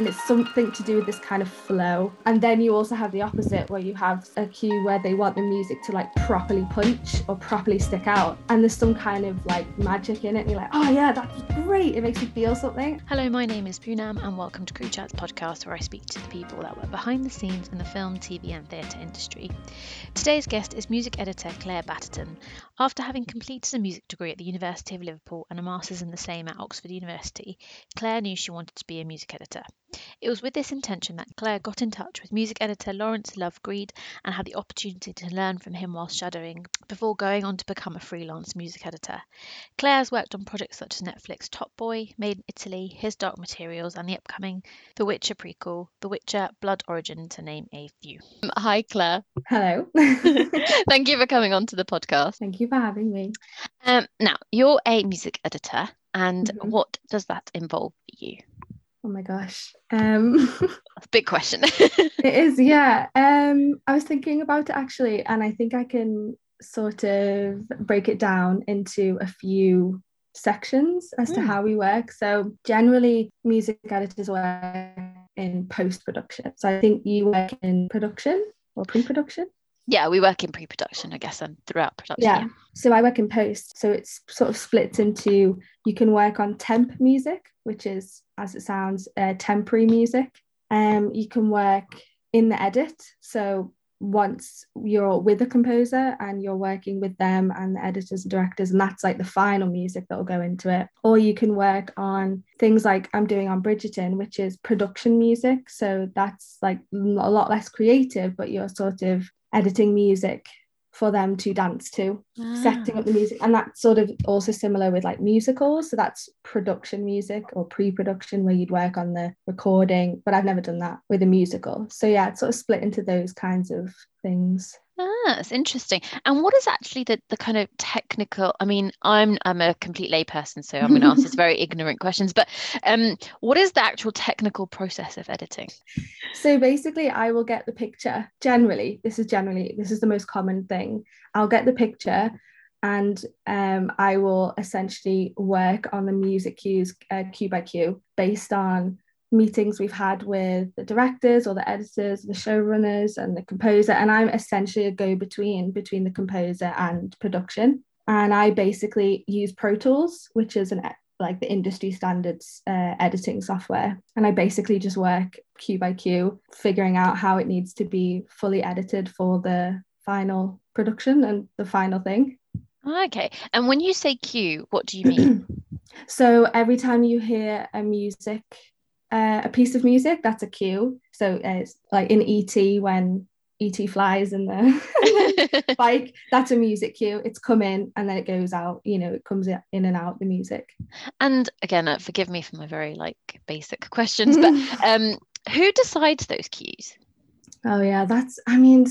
and it's something to do with this kind of flow. And then you also have the opposite where you have a cue where they want the music to like properly punch or properly stick out. And there's some kind of like magic in it. And you're like, oh yeah, that's great. It makes me feel something. Hello, my name is Poonam, and welcome to Crew Chats podcast, where I speak to the people that work behind the scenes in the film, TV, and theatre industry. Today's guest is music editor Claire Batterton. After having completed a music degree at the University of Liverpool and a master's in the same at Oxford University, Claire knew she wanted to be a music editor. It was with this intention that Claire got in touch with music editor Lawrence Love Greed and had the opportunity to learn from him while shadowing before going on to become a freelance music editor. Claire has worked on projects such as Netflix Top Boy, Made in Italy, His Dark Materials, and the upcoming The Witcher prequel, The Witcher Blood Origin, to name a few. Hi, Claire. Hello. Thank you for coming on to the podcast. Thank you for having me. Um, now, you're a music editor, and Mhm. what does that involve for you? Oh my gosh. Um, big question. it is, yeah. Um, I was thinking about it actually, and I think I can sort of break it down into a few sections as to Mm. how we work. So generally, music editors work in post production. So I think you work in production or pre production. Yeah, we work in pre-production, I guess, and throughout production. Yeah. So I work in post. So it's sort of split into you can work on temp music, which is, as it sounds, uh, temporary music. Um, you can work in the edit. So once you're with a composer and you're working with them and the editors and directors, and that's like the final music that will go into it. Or you can work on things like I'm doing on Bridgerton, which is production music. So that's like a lot less creative, but you're sort of editing music for them to dance to setting up the music. And that's sort of also similar with like musicals. So that's production music or pre-production where you'd work on the recording but i've never done that with a musical. So yeah it's sort of split into those kinds of things Ah, it's interesting. And what is actually the, the kind of technical? I mean, I'm I'm a complete layperson, so I'm going to ask these very ignorant questions. But um, what is the actual technical process of editing? so basically i will get the picture generally this is generally this is the most common thing i'll get the picture and um, i will essentially work on the music cues uh, cue by cue based on meetings we've had with the directors or the editors the showrunners and the composer and i'm essentially a go-between between the composer and production and i basically use pro tools which is an like the industry standards uh, editing software. And I basically just work cue by cue, figuring out how it needs to be fully edited for the final production and the final thing. Okay. And when you say cue, what do you mean? so every time you hear a music, uh, a piece of music, that's a cue. So uh, it's like in ET when ET flies in the bike, that's a music cue. It's come in and then it goes out. You know, it comes in and out the music. and again, uh, forgive me for my very like basic questions, but um, who decides those cues? Oh yeah, that's I mean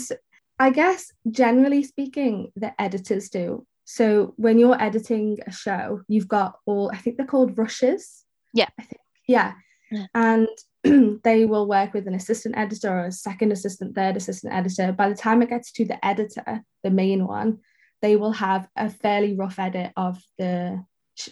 I guess generally speaking the editors do. So when you're editing a show, you've got all I think they're called rushes. Yeah. I think yeah. Yeah. And they will work with an assistant editor or a second assistant, third assistant editor. By the time it gets to the editor, the main one, they will have a fairly rough edit of the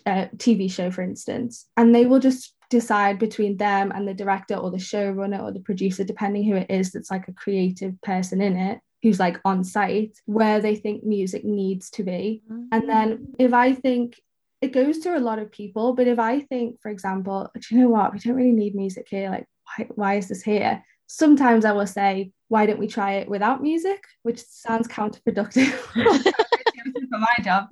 uh, TV show, for instance, and they will just decide between them and the director or the showrunner or the producer, depending who it is that's like a creative person in it who's like on site, where they think music needs to be. And then if I think it goes to a lot of people, but if I think, for example, do you know what? We don't really need music here. Like, why, why is this here? Sometimes I will say, why don't we try it without music? Which sounds counterproductive for my job.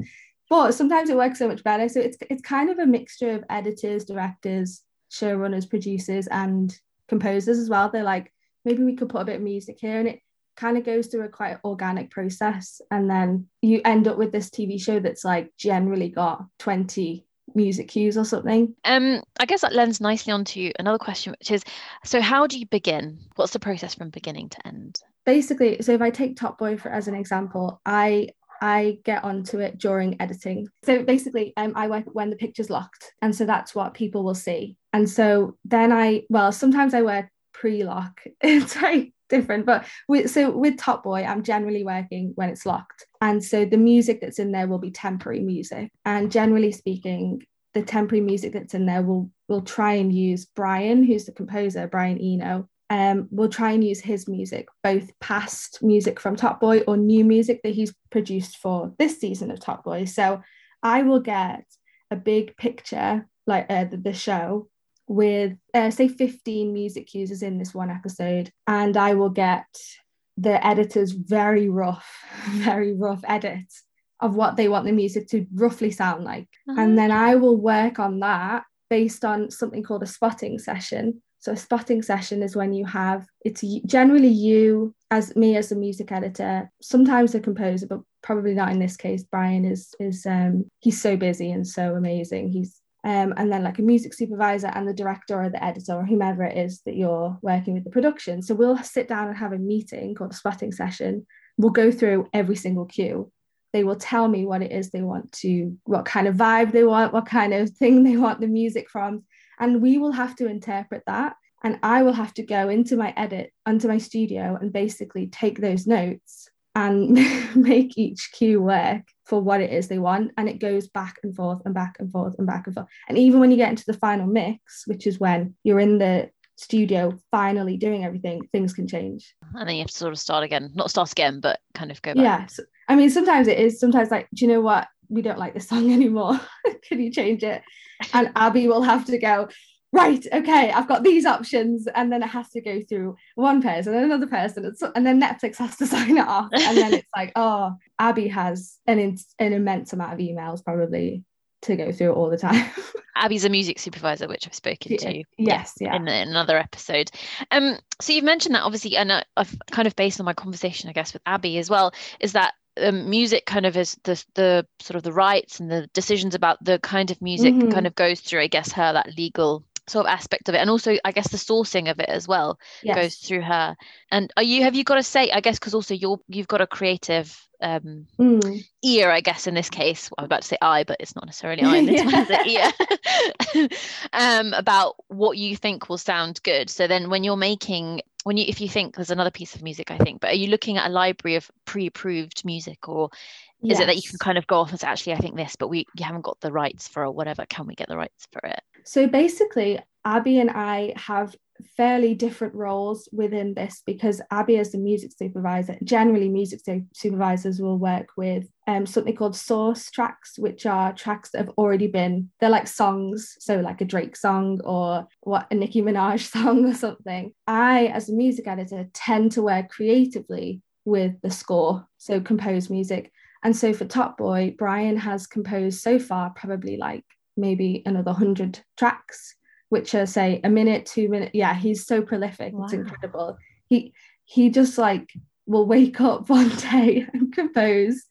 But sometimes it works so much better. So it's it's kind of a mixture of editors, directors, showrunners, producers, and composers as well. They're like, maybe we could put a bit of music here. And it kind of goes through a quite organic process. And then you end up with this TV show that's like generally got 20 music cues or something. Um, I guess that lends nicely onto another question, which is, so how do you begin? What's the process from beginning to end? Basically, so if I take Top Boy for as an example, I I get onto it during editing. So basically, um, I work when the picture's locked, and so that's what people will see. And so then I, well, sometimes I work pre-lock. It's very different, but with, so with Top Boy, I'm generally working when it's locked, and so the music that's in there will be temporary music. And generally speaking, the temporary music that's in there will will try and use Brian, who's the composer, Brian Eno. Um, we'll try and use his music, both past music from Top Boy or new music that he's produced for this season of Top Boy. So I will get a big picture, like uh, the, the show, with uh, say 15 music cues in this one episode, and I will get the editor's very rough, very rough edit of what they want the music to roughly sound like. Uh-huh. And then I will work on that based on something called a spotting session. So a spotting session is when you have it's generally you as me as a music editor, sometimes a composer, but probably not in this case. Brian is is um he's so busy and so amazing. He's um, and then like a music supervisor and the director or the editor or whomever it is that you're working with the production. So we'll sit down and have a meeting called a spotting session. We'll go through every single cue they will tell me what it is they want to, what kind of vibe they want, what kind of thing they want the music from. And we will have to interpret that. And I will have to go into my edit, onto my studio, and basically take those notes and make each cue work for what it is they want. And it goes back and forth and back and forth and back and forth. And even when you get into the final mix, which is when you're in the studio finally doing everything, things can change. And then you have to sort of start again, not start again, but kind of go back. Yes. I mean, sometimes it is, sometimes like, do you know what? We don't like this song anymore. can you change it? And Abby will have to go, right, okay, I've got these options. And then it has to go through one person and another person. And then Netflix has to sign it off. And then it's like, oh, Abby has an, in- an immense amount of emails probably to go through all the time. Abby's a music supervisor, which I've spoken to. Yes, yeah. In, in, another episode. Um, so you've mentioned that obviously, and I've kind of based on my conversation, I guess, with Abby as well, is that um, music kind of is the the sort of the rights and the decisions about the kind of music mm-hmm. kind of goes through, I guess, her that legal sort of aspect of it and also i guess the sourcing of it as well yes. goes through her and are you have you got to say i guess because also you're you've got a creative um, mm. ear, I guess, in this case. I'm about to say I, but it's not necessarily I in this yeah. one, ear. um, about what you think will sound good. So then when you're making when you if you think there's another piece of music, I think, but are you looking at a library of pre-approved music or is yes. it that you can kind of go off and say, actually, I think this, but we you haven't got the rights for or whatever. Can we get the rights for it? So basically, Abby and I have fairly different roles within this because Abby, as the music supervisor, generally music supervisors will work with um, something called source tracks, which are tracks that have already been, they're like songs, so like a Drake song or what a Nicki Minaj song or something. I, as a music editor, tend to work creatively with the score, so composed music. And so for Top Boy, Brian has composed so far probably like maybe another 100 tracks which are say a minute, two minutes. Yeah, he's so prolific. Wow. It's incredible. He he just like will wake up one day and compose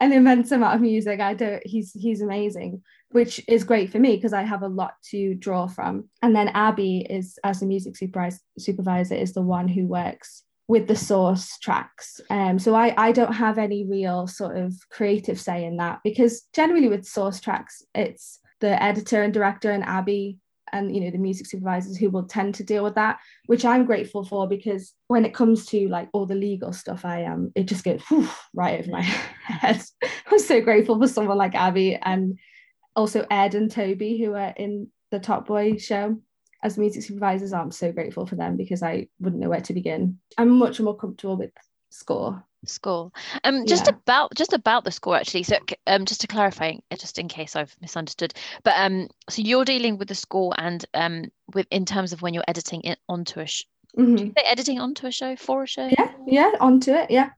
an immense amount of music. I don't. He's he's amazing, which is great for me because I have a lot to draw from. And then Abby is as a music supervisor, supervisor is the one who works with the source tracks. Um, so I, I don't have any real sort of creative say in that because generally with source tracks, it's the editor and director and Abby and you know the music supervisors who will tend to deal with that which i'm grateful for because when it comes to like all the legal stuff i am um, it just goes whew, right over my head. I'm so grateful for someone like abby and also ed and toby who are in the top boy show. As music supervisors i'm so grateful for them because i wouldn't know where to begin. I'm much more comfortable with score score um just yeah. about just about the score actually so um just to clarify uh, just in case i've misunderstood but um so you're dealing with the score and um with in terms of when you're editing it onto a sh- mm-hmm. editing onto a show for a show yeah yeah onto it yeah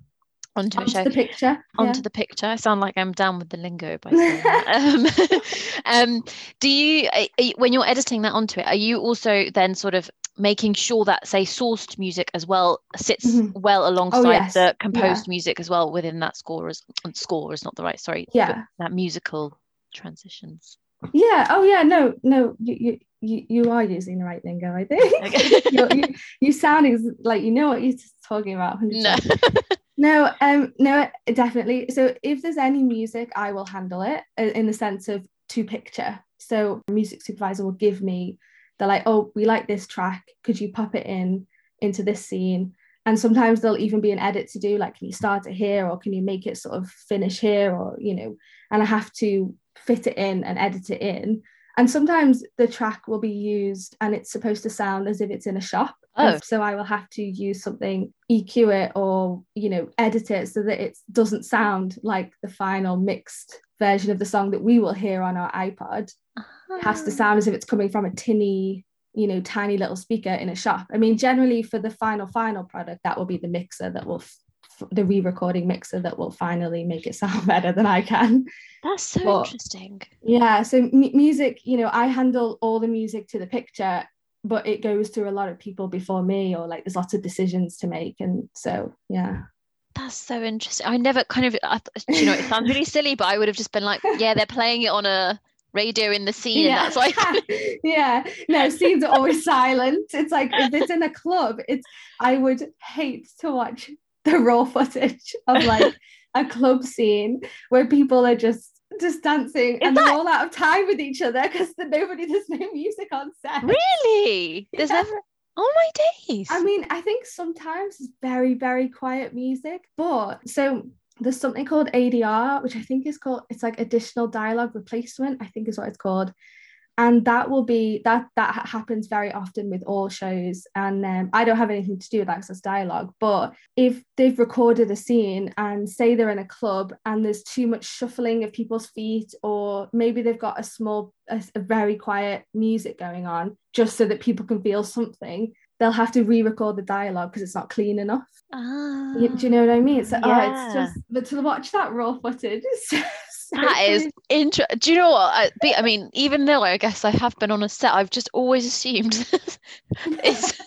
onto, onto a show the picture onto yeah. the picture i sound like i'm down with the lingo by saying that. um, um do you when you're editing that onto it are you also then sort of making sure that say sourced music as well sits mm-hmm. well alongside oh, yes. the composed yeah. music as well within that score is score is not the right sorry yeah that musical transitions yeah oh yeah no no you you, you are using the right lingo i think okay. you, you sound like you know what you're talking about 100%. no no um no definitely so if there's any music i will handle it uh, in the sense of to picture so music supervisor will give me they're like, oh, we like this track. Could you pop it in into this scene? And sometimes there'll even be an edit to do, like, can you start it here or can you make it sort of finish here or, you know, and I have to fit it in and edit it in. And sometimes the track will be used and it's supposed to sound as if it's in a shop. Oh. So I will have to use something, EQ it or, you know, edit it so that it doesn't sound like the final mixed version of the song that we will hear on our iPod. It has to uh-huh. sound as if it's coming from a tinny, you know, tiny little speaker in a shop. I mean, generally for the final, final product, that will be the mixer that will, f- the re recording mixer that will finally make it sound better than I can. That's so But- interesting. Yeah, so m- music, you know, I handle all the music to the picture, but it goes through a lot of people before me, or like there's lots of decisions to make. And so, yeah. That's so interesting. I never kind of, I, you know, it sounds really silly, but I would have just been like, yeah, they're playing it on a radio in the scene, and that's yeah. No, scenes are always silent. It's like if it's in a club, it's I would hate to watch the raw footage of like a club scene where people are just just dancing and that- they're all out of time with each other because nobody there's no music on set. really? There's Yeah. never, oh my days. I mean, I think sometimes it's very, very quiet music, but so there's something called ADR, which I think is called it's like additional dialogue replacement, I think is what it's called. And that will be that that happens very often with all shows. And um, I don't have anything to do with access dialogue, but if they've recorded a scene and say they're in a club and there's too much shuffling of people's feet, or maybe they've got a small, a, a very quiet music going on, just so that people can feel something, they'll have to re-record the dialogue because it's not clean enough. Ah, do you know what I mean? So oh, it's just but to watch that raw footage that is interesting. Do you know what? I, I mean, even though I guess I have been on a set, I've just always assumed it's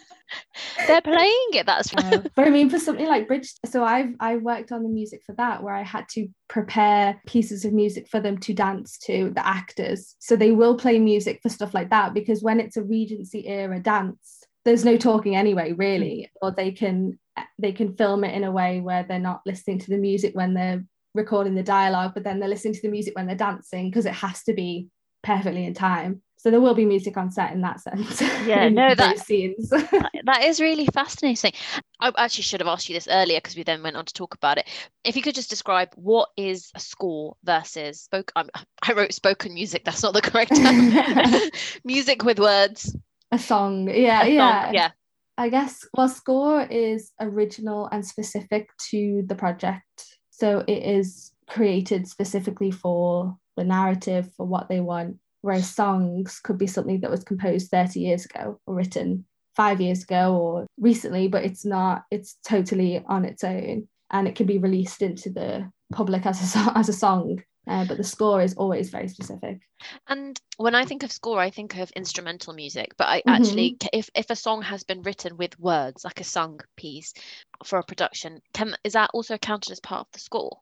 they're playing it. That's. No. but I mean, for something like Bridge, so I've I worked on the music for that, where I had to prepare pieces of music for them to dance to the actors. So they will play music for stuff like that because when it's a Regency era dance, there's no talking anyway, really, hmm. or they can they can film it in a way where they're not listening to the music when they're recording the dialogue, but then they're listening to the music when they're dancing because it has to be perfectly in time. So there will be music on set in that sense. Yeah, no, that- scenes. That- is really fascinating. I actually should have asked you this earlier because we then went on to talk about it. If you could just describe what is a score versus spoke. Um, I wrote spoken music. That's not the correct term. music with words. a song yeah a song, yeah yeah. i guess well score is original and specific to the project so it is created specifically for the narrative for what they want whereas songs could be something that was composed 30 years ago or written five years ago or recently but it's not it's totally on its own and it can be released into the public as a, as a song uh, but the score is always very specific And when I think of score, I think of instrumental music. But I Mhm. actually, if if a song has been written with words, like a sung piece for a production, can is that also counted as part of the score?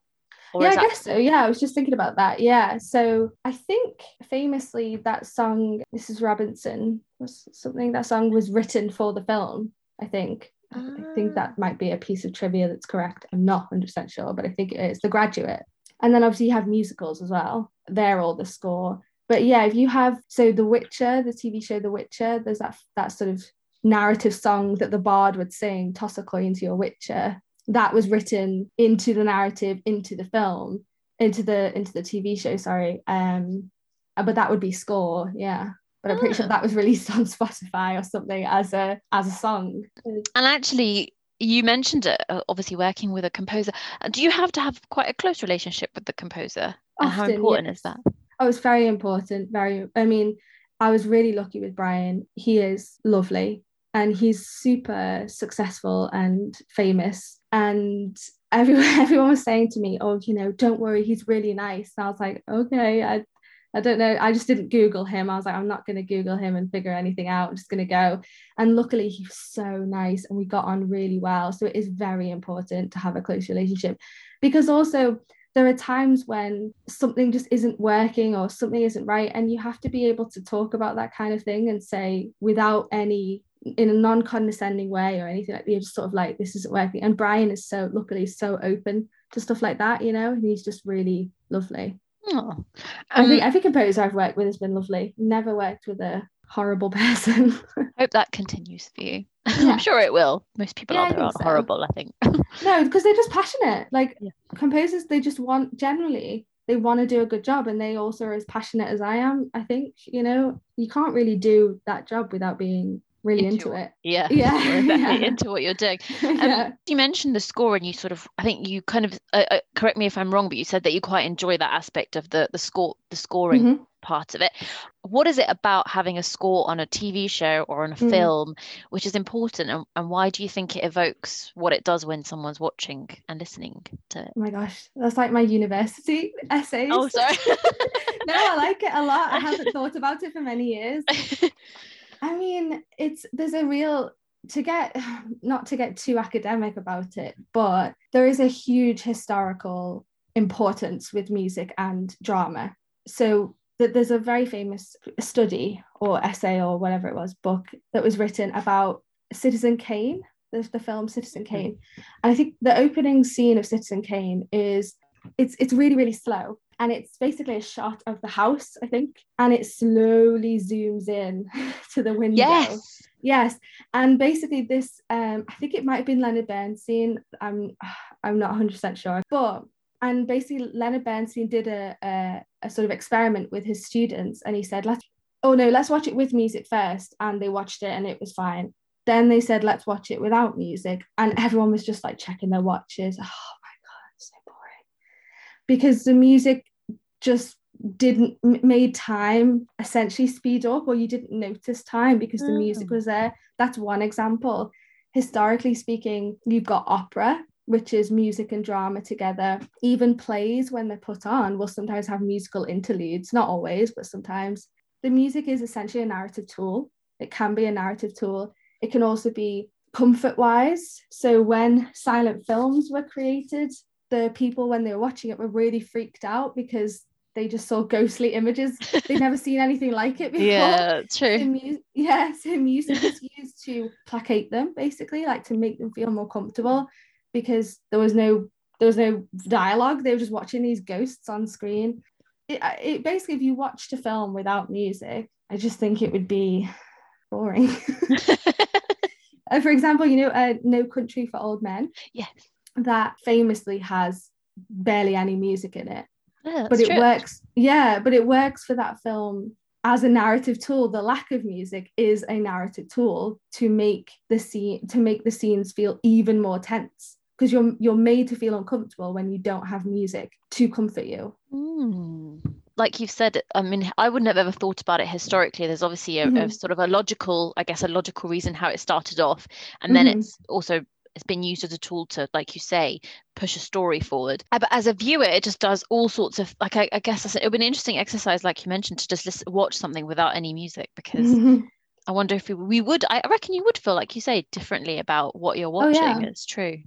Or yeah, I that guess so. Yeah, I was just thinking about that. Yeah. So I think famously that song, Mrs. Robinson, was something that song was written for the film, I think. I think Ah. that might be a piece of trivia that's correct. I'm not 100% sure, but I think it is. The Graduate. And then obviously you have musicals as well. They're all the score. But yeah, if you have, so The Witcher, the TV show The Witcher, there's that, that sort of narrative song that the bard would sing, Toss a coin to your Witcher that was written into the narrative into the film into the into the tv show sorry um uh, but that would be score yeah but i'm pretty sure Ah. that was released on spotify or something as a as a song And actually, you mentioned it, uh, obviously working with a composer. Uh, Do you have to have quite a close relationship with the composer? And how Often, important is that? oh it's very important very i mean i was really lucky with brian he is lovely and he's super successful and famous and everyone everyone was saying to me oh you know don't worry he's really nice and i was like okay i I don't know. I just didn't Google him. I was like, I'm not going to Google him and figure anything out. I'm just going to go. And luckily, he was so nice and we got on really well. So it is very important to have a close relationship because also there are times when something just isn't working or something isn't right. And you have to be able to talk about that kind of thing and say, without any, in a non condescending way or anything like that, you're just sort of like, this isn't working. And Brian is so, luckily, so open to stuff like that, you know, and he's just really lovely. Oh. I think Um, every composer I've worked with has been lovely. Never worked with a horrible person. hope that continues for you. Yeah. I'm sure it will. Most people Yeah, I out there aren't so. horrible, I think. no, because they're just passionate. Like Yeah. composers, they just want generally they want to do a good job and they also are as passionate as I am. I think, you know, you can't really do that job without being really into, into it. Yeah. Yeah. yeah. into what you're doing. Um, yeah. You mentioned the score and you sort of, I think you kind of, uh, uh, correct me if I'm wrong, but you said that you quite enjoy that aspect of the, the score, the scoring mm-hmm. part of it. What is it about having a score on a TV show or on a mm-hmm. film, which is important? And, and why do you think it evokes what it does when someone's watching and listening to it? Oh my gosh, that's like my university essays. Oh, sorry. no, I like it a lot. I haven't thought about it for many years. I mean, it's there's a real to get not to get too academic about it, but there is a huge historical importance with music and drama. So that there's a very famous study or essay or whatever it was book that was written about Citizen Kane, the, the film Citizen mm-hmm. Kane. And I think the opening scene of Citizen Kane is it's it's really really slow and it's basically a shot of the house, I think, and it slowly zooms in to the window. Yes. Yes, and basically this, um, I think it might have been Leonard Bernstein. I'm, I'm not 100 percent sure, but and basically Leonard Bernstein did a, a a sort of experiment with his students, and he said, "Let's, oh no, let's watch it with music first," and they watched it, and it was fine. Then they said, "Let's watch it without music," and everyone was just like checking their watches. Oh my god, so boring, because the music just didn't made time essentially speed up or you didn't notice time because the music mm. was there. That's one example. Historically speaking you've got opera which is music and drama together. Even plays when they're put on will sometimes have musical interludes not always but sometimes. The music is essentially a narrative tool. It can be a narrative tool. It can also be comfort wise so when silent films were created the people when they were watching it were really freaked out because they just saw ghostly images. They'd never seen anything like it before. Yeah, true. So mu- yeah, so music was used to placate them, basically, like to make them feel more comfortable, because there was no there was no dialogue. They were just watching these ghosts on screen. It, it basically, if you watched a film without music, I just think it would be boring. uh, for example, you know, uh, No Country for Old Men. Yes that famously has barely any music in it. Yeah, but it true. works, yeah, but it works for that film as a narrative tool. The lack of music is a narrative tool to make the scene to make the scenes feel even more tense because you're you're made to feel uncomfortable when you don't have music to comfort you. Mm. Like you've said, I mean, I wouldn't have ever thought about it historically. There's obviously a, mm-hmm. a sort of a logical, I guess, a logical reason how it started off, and then mm-hmm. it's also it's been used as a tool to, like you say, push a story forward. Uh, but as a viewer, it just does all sorts of like I, I guess it would be an interesting exercise, like you mentioned, to just listen, watch something without any music because. I wonder if we, we would. I reckon you would feel like you say differently about what you're watching. Oh, yeah. It's true.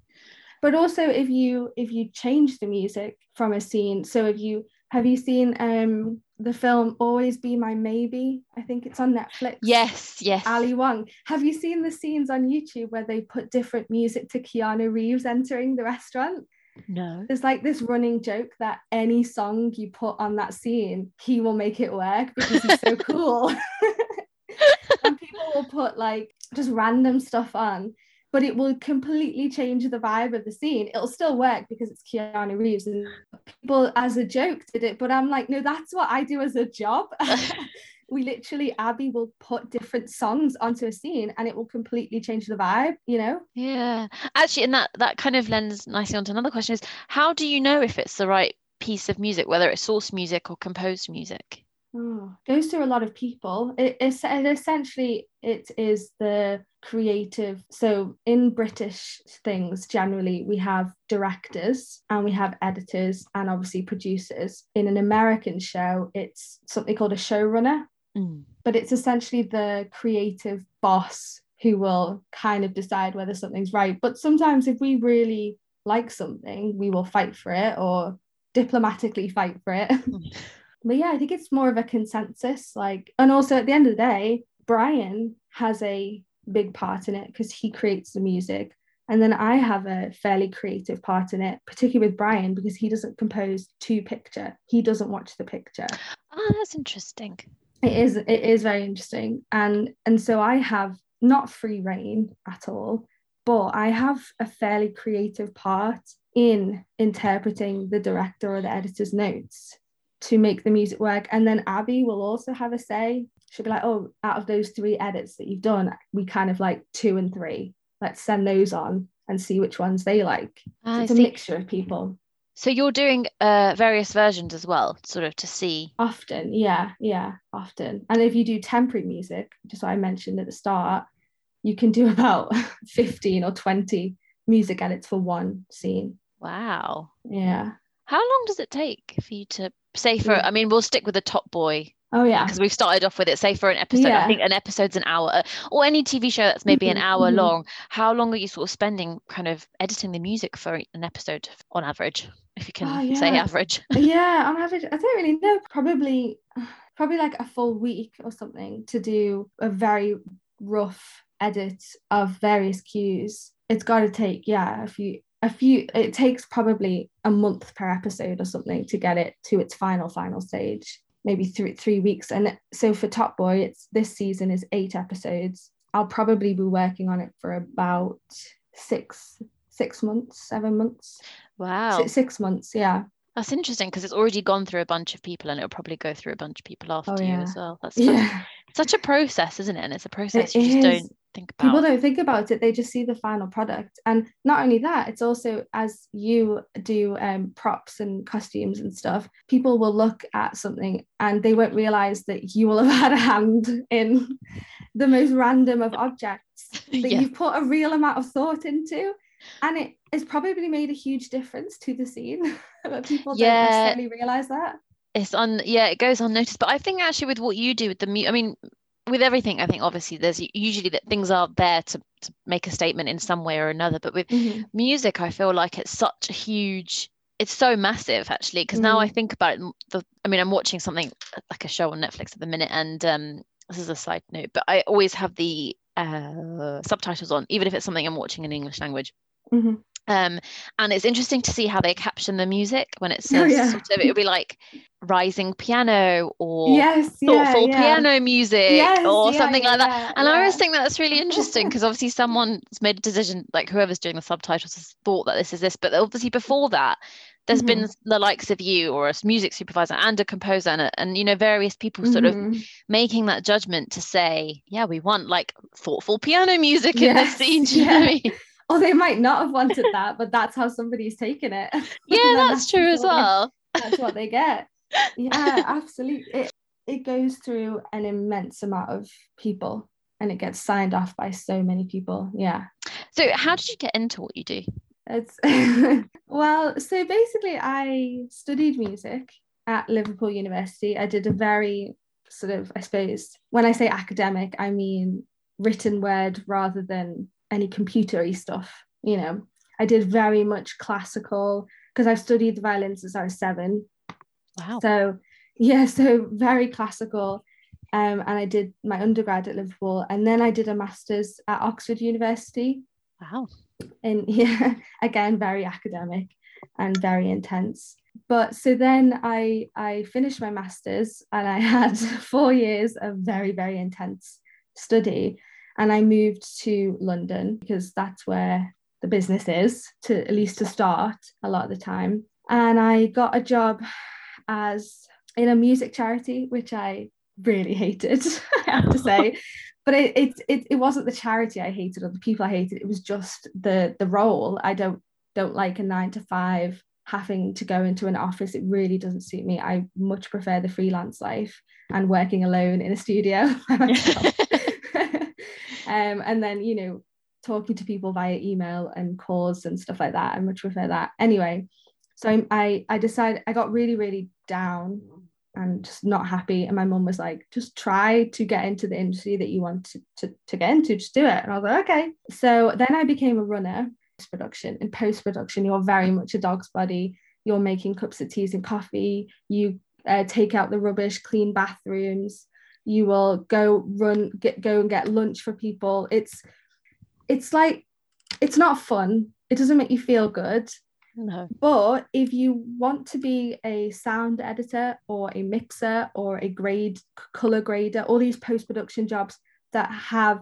But also, if you if you change the music from a scene, so if you have you seen um the film Always Be My Maybe? I think it's on Netflix. Yes, yes. Ali Wong. Have you seen the scenes on YouTube where they put different music to Keanu Reeves entering the restaurant? No. There's like this running joke that any song you put on that scene, he will make it work because he's so cool. and people will put like just random stuff on but it will completely change the vibe of the scene. It'll still work because it's Keanu Reeves and people as a joke did it, but I'm like, no, that's what I do as a job. we literally Abby will put different songs onto a scene and it will completely change the vibe, you know? Yeah. Actually, and that that kind of lends nicely onto another question is how do you know if it's the right piece of music, whether it's source music or composed music? Oh, goes to a lot of people. It, it's essentially it is the creative. So in British things, generally we have directors and we have editors and obviously producers. In an American show, it's something called a showrunner, mm. but it's essentially the creative boss who will kind of decide whether something's right. But sometimes if we really like something, we will fight for it or diplomatically fight for it. But yeah, I think it's more of a consensus. Like, and also at the end of the day, Brian has a big part in it because he creates the music. And then I have a fairly creative part in it, particularly with Brian, because he doesn't compose to picture. He doesn't watch the picture. Oh, that's interesting. It is it is very interesting. And and so I have not free reign at all, but I have a fairly creative part in interpreting the director or the editor's notes to make the music work. And then Abby will also have a say. She'll be like, oh, out of those three edits that you've done, we kind of like two and three. Let's send those on and see which ones they like. So it's a mixture of people. So you're doing uh, various versions as well, sort of to see. Often, yeah, yeah, often. And if you do temporary music, just what I mentioned at the start, you can do about 15 or 20 music edits for one scene. Wow. Yeah. How long does it take for you to say for? I mean, we'll stick with the Top Boy Oh yeah, because we've started off with it. Say for an episode, yeah. I think an episode's an hour, or any TV show that's maybe an mm-hmm, hour mm-hmm. long. How long are you sort of spending kind of editing the music for an episode on average, if you can oh, yeah. say average? yeah, on average, I don't really know. Probably, probably like a full week or something to do a very rough edit of various cues. It's got to take yeah a few a few. It takes probably a month per episode or something to get it to its final final stage maybe three three weeks. And so for Top Boy, it's this season is eight episodes. I'll probably be working on it for about six six months, seven months. Wow, six, six months. Yeah. That's interesting because it's already gone through a bunch of people and it'll probably go through a bunch of people after oh, yeah. you as well. That's yeah. such a process, isn't it? And it's a process it you just don't think about. People don't think about it, they just see the final product. And not only that, it's also as you do um, props and costumes and stuff, people will look at something and they won't realize that you will have had a hand in the most random of objects that yeah. you've put a real amount of thought into and it has probably made a huge difference to the scene but people yeah. don't necessarily realize that it's on yeah it goes unnoticed but i think actually with what you do with the mu- i mean with everything i think obviously there's usually that things are there to, to make a statement in some way or another but with mm-hmm. music i feel like it's such a huge it's so massive actually because mm-hmm. now i think about it the i mean i'm watching something like a show on netflix at the minute and um this is a side note but i always have the uh, subtitles on even if it's something i'm watching in english language Mm-hmm. Um, and it's interesting to see how they caption the music when it says oh, yeah. sort of, it would be like rising piano or yes, thoughtful yeah, yeah. piano music yes, or something like that. And I always think that's really interesting because obviously someone's made a decision, like whoever's doing the subtitles has thought that this is this, but obviously before that, there's mm-hmm. been the likes of you or a music supervisor and a composer and, a, and you know various people sort mm-hmm. of making that judgment to say yeah we want like thoughtful piano music yes, in this scene do you yeah. Know what I mean? or they might not have wanted that, but that's how somebody's taken it. Yeah, that's, true as well. That's what they get. Yeah, absolutely. It it goes through an immense amount of people and it gets signed off by so many people. Yeah. So how did you get into what you do? It's well, so basically I studied music at Liverpool University. I did a very sort of, I suppose, when I say academic, I mean written word rather than any computery stuff you know. I did very much classical because i've studied the violin since i was seven. Wow. So yeah so very classical. Um, and i did my undergrad at liverpool and then i did a master's at oxford university. Wow. And yeah again very academic and very intense. But so then i i finished my masters and i had four years of very very intense study and I moved to London because that's where the business is to at least to start a lot of the time. And I got a job as in a music charity which I really hated I have to say. But it, it it it wasn't the charity I hated or the people I hated. It was just the the role. I don't don't like a 9 to 5 having to go into an office. It really doesn't suit me. I much prefer the freelance life and working alone in a studio um, and then you know talking to people via email and calls and stuff like that. I much prefer that. Anyway, so I I decided I got really really down and just not happy. And my mum was like, just try to get into the industry that you want to, to, to get into, just do it. And I was like, okay. So then I became a runner production. In post production, you're very much a dog's body. You're making cups of teas and coffee. You uh, take out the rubbish, clean bathrooms, you will go run get go and get lunch for people. It's it's like it's not fun. It doesn't make you feel good. No. But if you want to be a sound editor or a mixer or a grade color grader, all these post production jobs that have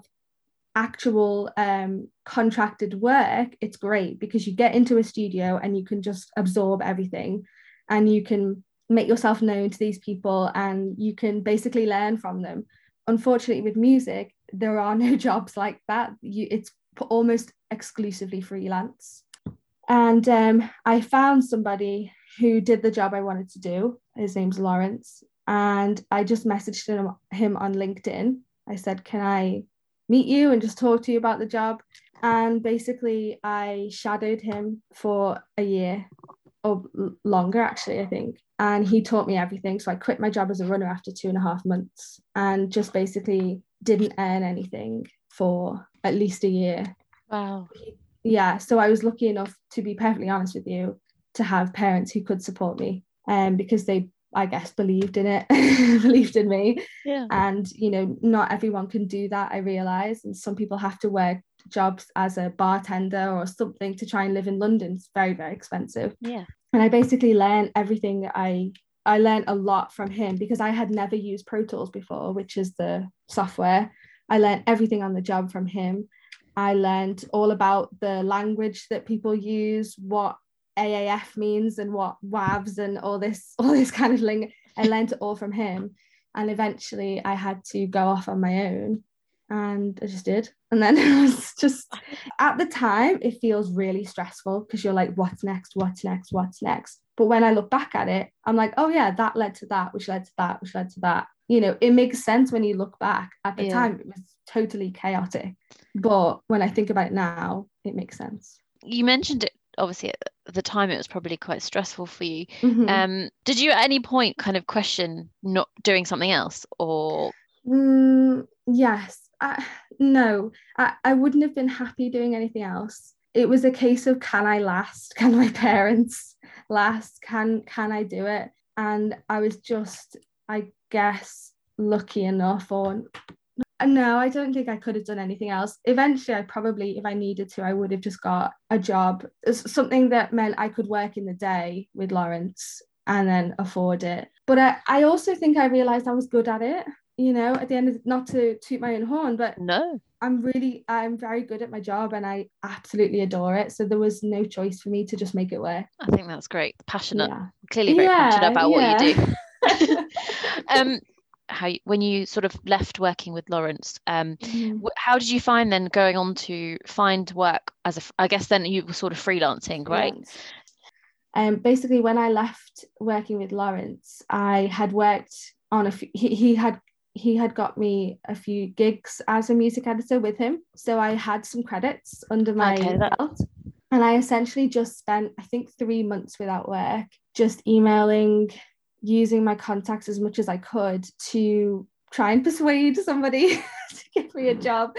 actual um, contracted work, it's great because you get into a studio and you can just absorb everything and you can make yourself known to these people and you can basically learn from them. Unfortunately with music there are no jobs like that. You it's almost exclusively freelance. And um, i found somebody who did the job i wanted to do. His name's lawrence. And i just messaged him, him on linkedin. I said can i meet you and just talk to you about the job? And basically i shadowed him for a year or longer actually i think and he taught me everything so i quit my job as a runner after two and a half months and just basically didn't earn anything for at least a year wow yeah so i was lucky enough to be perfectly honest with you to have parents who could support me um, because they I guess believed in it, believed in me. Yeah. And you know, not everyone can do that, I realize. And some people have to work jobs as a bartender or something to try and live in London. It's very, very expensive. Yeah and I basically learned everything that I I learned a lot from him because I had never used Pro Tools before, which is the software. I learned everything on the job from him. I learned all about the language that people use, what AAF means and what WAVs and all this, all this kind of thing. I learned it all from him. And eventually I had to go off on my own and I just did. And then it was just at the time, it feels really stressful because you're like, what's next? What's next? What's next? But when I look back at it, I'm like, oh yeah, that led to that, which led to that, which led to that. You know, it makes sense when you look back. At the yeah. time, it was totally chaotic. But when I think about it now, it makes sense. You mentioned it obviously at the time it was probably quite stressful for you. Mm-hmm. Um, did you at any point kind of question not doing something else or? Mm, yes, I, no, I, I wouldn't have been happy doing anything else. It was a case of can I last? Can my parents last? Can can I do it? And I was just, I guess, lucky enough or no, I don't think I could have done anything else. Eventually, I probably, if I needed to, I would have just got a job, something that meant I could work in the day with Lawrence and then afford it. But I, I also think I realized I was good at it you know at the end of not to toot my own horn but no. I'm really i'm very good at my job and i absolutely adore it. So there was no choice for me to just make it work. I think that's great. Passionate. Yeah. clearly very yeah, passionate about yeah. what you do. um how when you sort of left working with Lawrence um mm-hmm. how did you find then going on to find work as a I guess then you were sort of freelancing right? Um basically when I left working with Lawrence I had worked on a he, he had he had got me a few gigs as a music editor with him. So I had some credits under my okay, belt. And I essentially just spent, I think, three months without work, just emailing, using my contacts as much as I could to try and persuade somebody to give me a mm. job.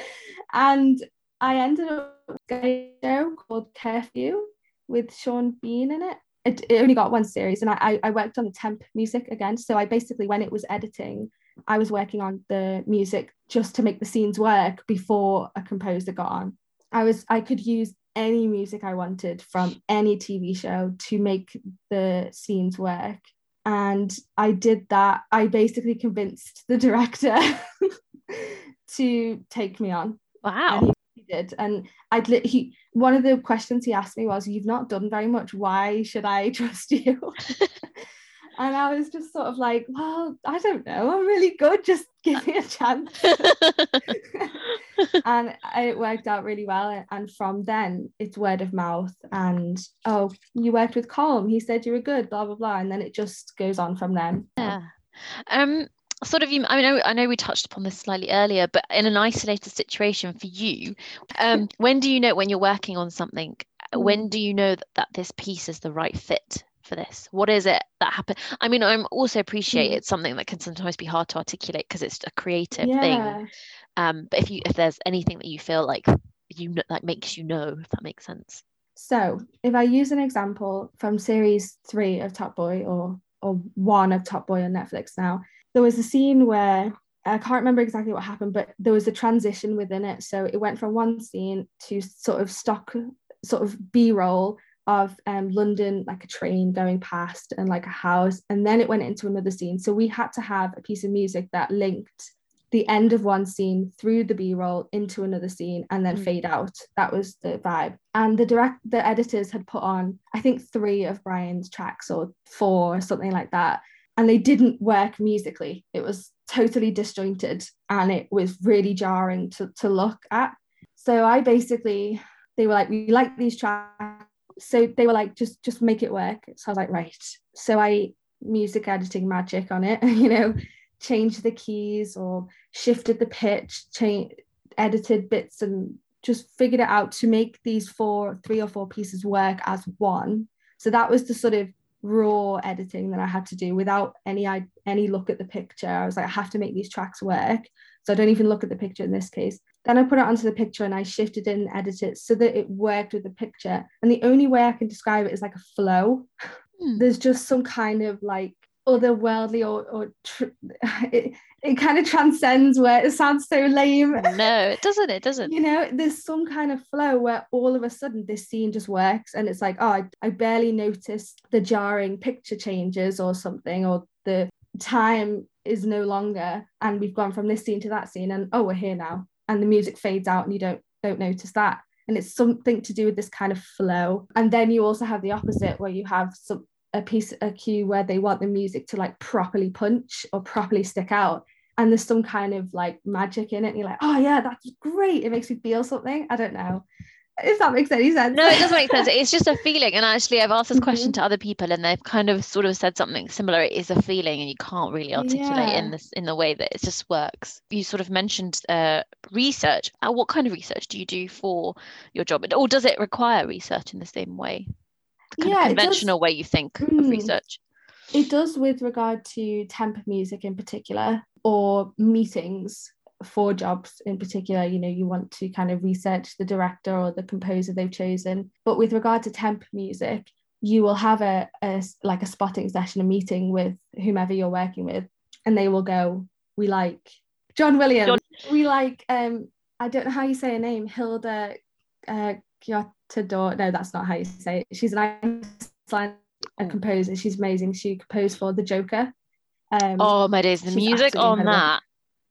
And I ended up a show called Curfew with Sean Bean in it. It, it only got one series, and I, I worked on the temp music again. So I basically, when it was editing, I was working on the music just to make the scenes work before a composer got on. I was I could use any music I wanted from any TV show to make the scenes work. And I did that. I basically convinced the director to take me on. Wow. And he, he did. And I'd he one of the questions he asked me was, You've not done very much. Why should I trust you? And I was just sort of like, well, I don't know. I'm really good. Just give me a chance. and it worked out really well. And from then, it's word of mouth. And oh, you worked with Colm. He said you were good, blah, blah, blah. And then it just goes on from then. Yeah. Um, sort of you i know i know we touched upon this slightly earlier but in an isolated situation for you um, when do you know when you're working on something when mm. do you know that, that this piece is the right fit for this? What is it that happened? I mean, I'm also appreciate mm. it's something that can sometimes be hard to articulate because it's a creative yeah. thing. Um, but if you if there's anything that you feel like you know that makes you know, if that makes sense. So if I use an example from series three of Top Boy or or one of Top Boy on Netflix now, there was a scene where I can't remember exactly what happened, but there was a transition within it. So it went from one scene to sort of stock, sort of B roll of um, London, like a train going past and like a house. And then it went into another scene. So we had to have a piece of music that linked the end of one scene through the b-roll into another scene and then Mm. fade out that was the vibe and the direct the editors had put on i think three of brian's tracks or four or something like that and they didn't work musically it was totally disjointed and it was really jarring to, to look at so i basically they were like we like these tracks so they were like just just make it work. So i was like right. So i music editing magic on it you know changed the keys or shifted the pitch change edited bits and just figured it out to make these four three or four pieces work as one. So that was the sort of raw editing that i had to do without any any look at the picture. I was like i have to make these tracks work. So i don't even look at the picture in this case then i put it onto the picture and i shifted it and edited it so that it worked with the picture. And the only way i can describe it is like a flow. Hmm. there's just some kind of like otherworldly or, or tr- it, it kind of transcends where it sounds so lame. No it doesn't it doesn't. You know there's some kind of flow where all of a sudden this scene just works and it's like oh I, I barely noticed the jarring picture changes or something or the time is no longer and we've gone from this scene to that scene and oh we're here now and the music fades out and you don't don't notice that. And it's something to do with this kind of flow. And then you also have the opposite where you have some a piece a cue where they want the music to like properly punch or properly stick out. And there's some kind of like magic in it. And you're like oh yeah that's great. It makes me feel something. I don't know if that makes any sense. No it doesn't make sense. It's just a feeling. And actually i've asked this question Mhm. to other people and they've kind of sort of said something similar. It is a feeling and you can't really articulate in this in the way that it just works. You sort of mentioned uh, research. Uh, what kind of research do you do for your job? Or does it require research in the same way? The kind Yeah, of conventional way you think of Mm. research. It does with regard to temp music in particular or meetings for jobs in particular you know you want to kind of research the director or the composer they've chosen but with regard to temp music you will have a, a like a spotting session a meeting with whomever you're working with and they will go we like john williams John- we like um i don't know how you say her name hilda uh Gyatador. no that's not how you say it she's an Icelandic a Oh. composer. She's amazing. She composed for The Joker. Um, oh my days the music on incredible. that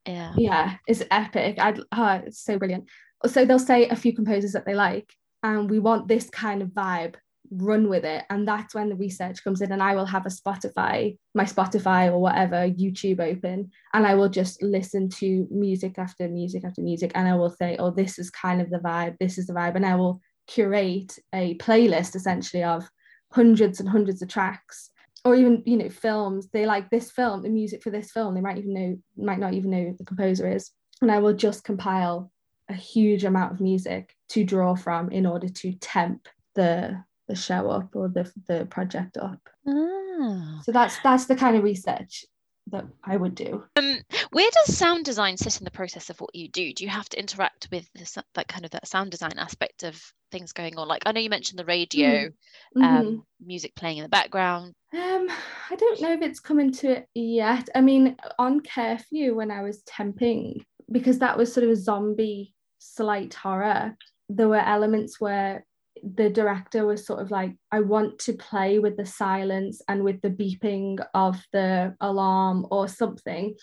yeah yeah, it's epic. I'd, oh, it's so brilliant. So they'll say a few composers that they like, and we want this kind of vibe. Run with it, and that's when the research comes in. And I will have a Spotify, my Spotify or whatever, YouTube open, and I will just listen to music after music after music, and I will say, oh, this is kind of the vibe. This is the vibe, and I will curate a playlist essentially of hundreds and hundreds of tracks or even you know films they like this film the music for this film they might even know might not even know who the composer is and i will just compile a huge amount of music to draw from in order to temp the the show up or the the project up Ah. so that's that's the kind of research that i would do Um, where does sound design sit in the process of what you do? Do you have to interact with the, that kind of that sound design aspect of things going on? Like I know you mentioned the radio, Mhm. um, music playing in the background. Um, I don't know if it's come into it yet. I mean, on curfew when I was temping, because that was sort of a zombie slight horror, there were elements where the director was sort of like, I want to play with the silence and with the beeping of the alarm or something.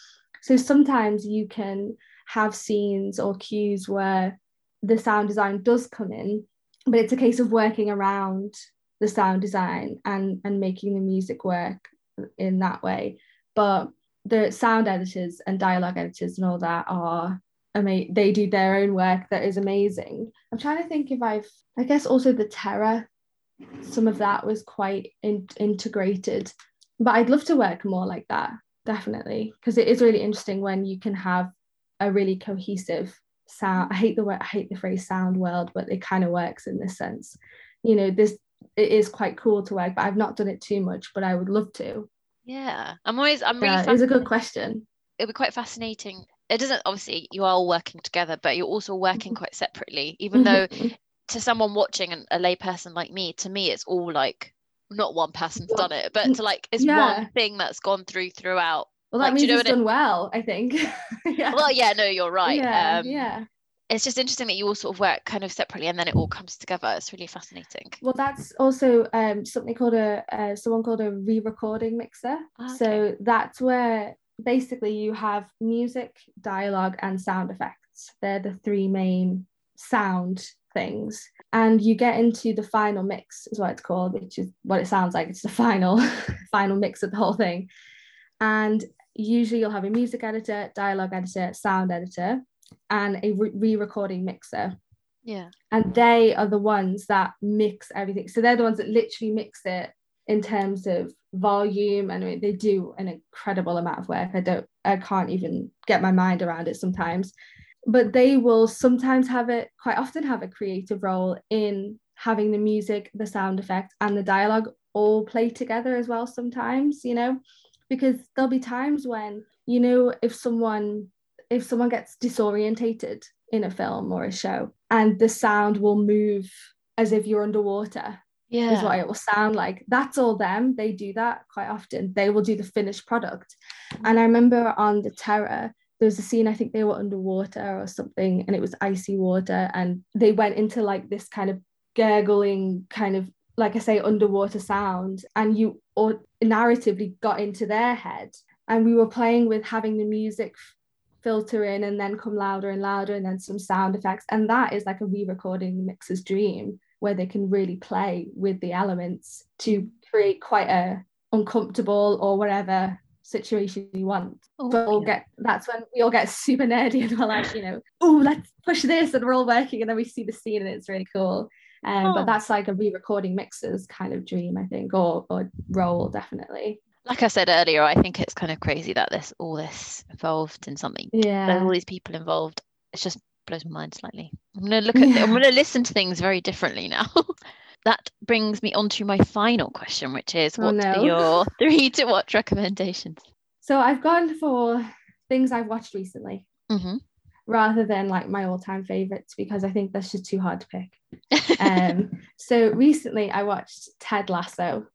So sometimes you can have scenes or cues where the sound design does come in, but it's a case of working around the sound design and and making the music work in that way but the sound editors and dialogue editors and all that are ama- they do their own work that is amazing i'm trying to think if i've i guess also the terror some of that was quite in- integrated but i'd love to work more like that definitely because it is really interesting when you can have a really cohesive sound i hate the word i hate the phrase sound world but it kind of works in this sense you know this it is quite cool to work but i've not done it too much but i would love to Yeah, I'm always I'm really. yeah, it's a good question It'd be quite fascinating. It doesn't obviously you are all working together, but you're also working Mhm. quite separately. Even though Mhm. to someone watching and a lay person like me, to me it's all like not one person's done it, but to like it's yeah. one thing that's gone through throughout. well that like, do you means know it's what it- done well i think yeah Well, yeah, no, you're right. yeah um, yeah it's just interesting that you all sort of work kind of separately and then it all comes together. It's really fascinating. well that's also um something called a uh, someone called a re-recording mixer Ah, okay. so that's where basically you have music, dialogue, and sound effects. They're the three main sound things. And you get into the final mix, is what it's called, which is what it sounds like. It's the final, final mix of the whole thing. And usually you'll have a music editor, dialogue editor, sound editor, and a re recording mixer. Yeah. And they are the ones that mix everything. So they're the ones that literally mix it in terms of volume and I mean, they do an incredible amount of work. I don't I can't even get my mind around it sometimes. But they will sometimes have it quite often have a creative role in having the music, the sound effect, and the dialogue all play together as well sometimes, you know, because there'll be times when, you know, if someone if someone gets disorientated in a film or a show and the sound will move as if you're underwater yeah. is what it will sound like. That's all them. They do that quite often. They will do the finished product. Mm. And i remember on the terror there was a scene i think they were underwater or something and it was icy water and they went into like this kind of gurgling kind of like i say underwater sound and you or narratively got into their head. And we were playing with having the music filter in and then come louder and louder and then some sound effects. And that is like a re-recording mixer's dream where they can really play with the elements to create quite a uncomfortable or whatever situation you want oh, but yeah. get that's when we all get super nerdy and we're like you know oh let's push this and we're all working and then we see the scene and it's really cool um, oh. but that's like a re-recording mixers kind of dream I think or or role definitely like I said earlier, I think it's kind of crazy that this all this involved in something. Yeah. There's all these people involved. It's just blows my mind slightly. I'm gonna look at yeah. I'm gonna listen to things very differently now. that brings me on to my final question, which is what oh, no. are your three to watch recommendations? So I've gone for things I've watched recently. Mm-hmm. Rather than like my all-time favorites because I think that's just too hard to pick. um, so recently I watched Ted Lasso.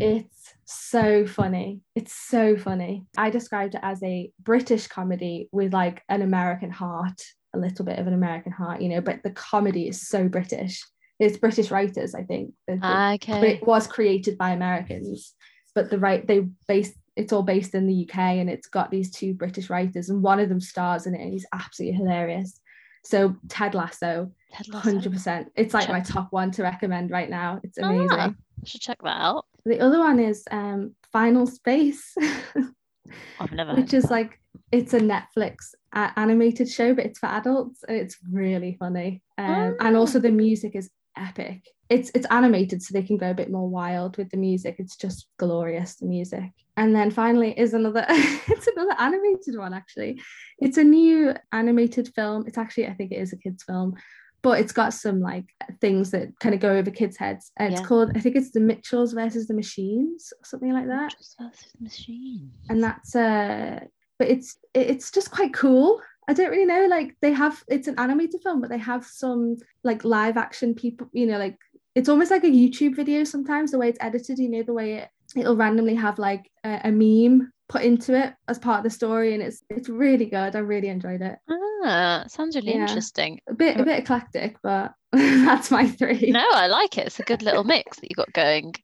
It's so funny. It's so funny. I described it as a British comedy with like an American heart, a little bit of an American heart, you know, but the comedy is so British. It's British writers, I think. okay. It was created by Americans, but the right they based it's all based in the UK and it's got these two British writers and one of them stars in it and he's absolutely hilarious. So Ted Lasso, Ted Lasso. 100%. It's like check. my top one to recommend right now. It's ah, amazing. Ah, I should check that out. The other one is um, Final Space. I've never which is like it's a Netflix uh, animated show, but it's for adults and it's really funny. Um, oh. And also the music is epic. It's it's animated, so they can go a bit more wild with the music. It's just glorious, the music. And then finally is another it's another animated one actually. It's a new animated film. It's actually I think it is a kids film but it's got some like things that kind of go over kids' heads. It's yeah. called, I think it's the Mitchells versus the Machines, or something like that. Mitchells versus Machines. And that's uh, but it's it's just quite cool. I don't really know. Like they have, it's an animated film, but they have some like live action people. You know, like it's almost like a YouTube video sometimes. The way it's edited, you know, the way it it'll randomly have like a, a meme put into it as part of the story and it's it's really good i really enjoyed it ah, ah sounds really yeah. interesting a bit a bit eclectic but that's my three no i like it it's a good little mix that you got going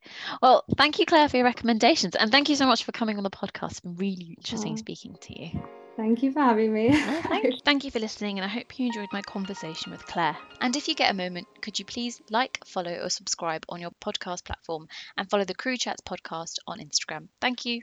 well thank you claire for your recommendations and thank you so much for coming on the podcast it's been really interesting oh. speaking to you Thank you for having me. thank, thank you for listening, and I hope you enjoyed my conversation with Claire. And if you get a moment, could you please like, follow, or subscribe on your podcast platform and follow the Crew Chats podcast on Instagram? Thank you.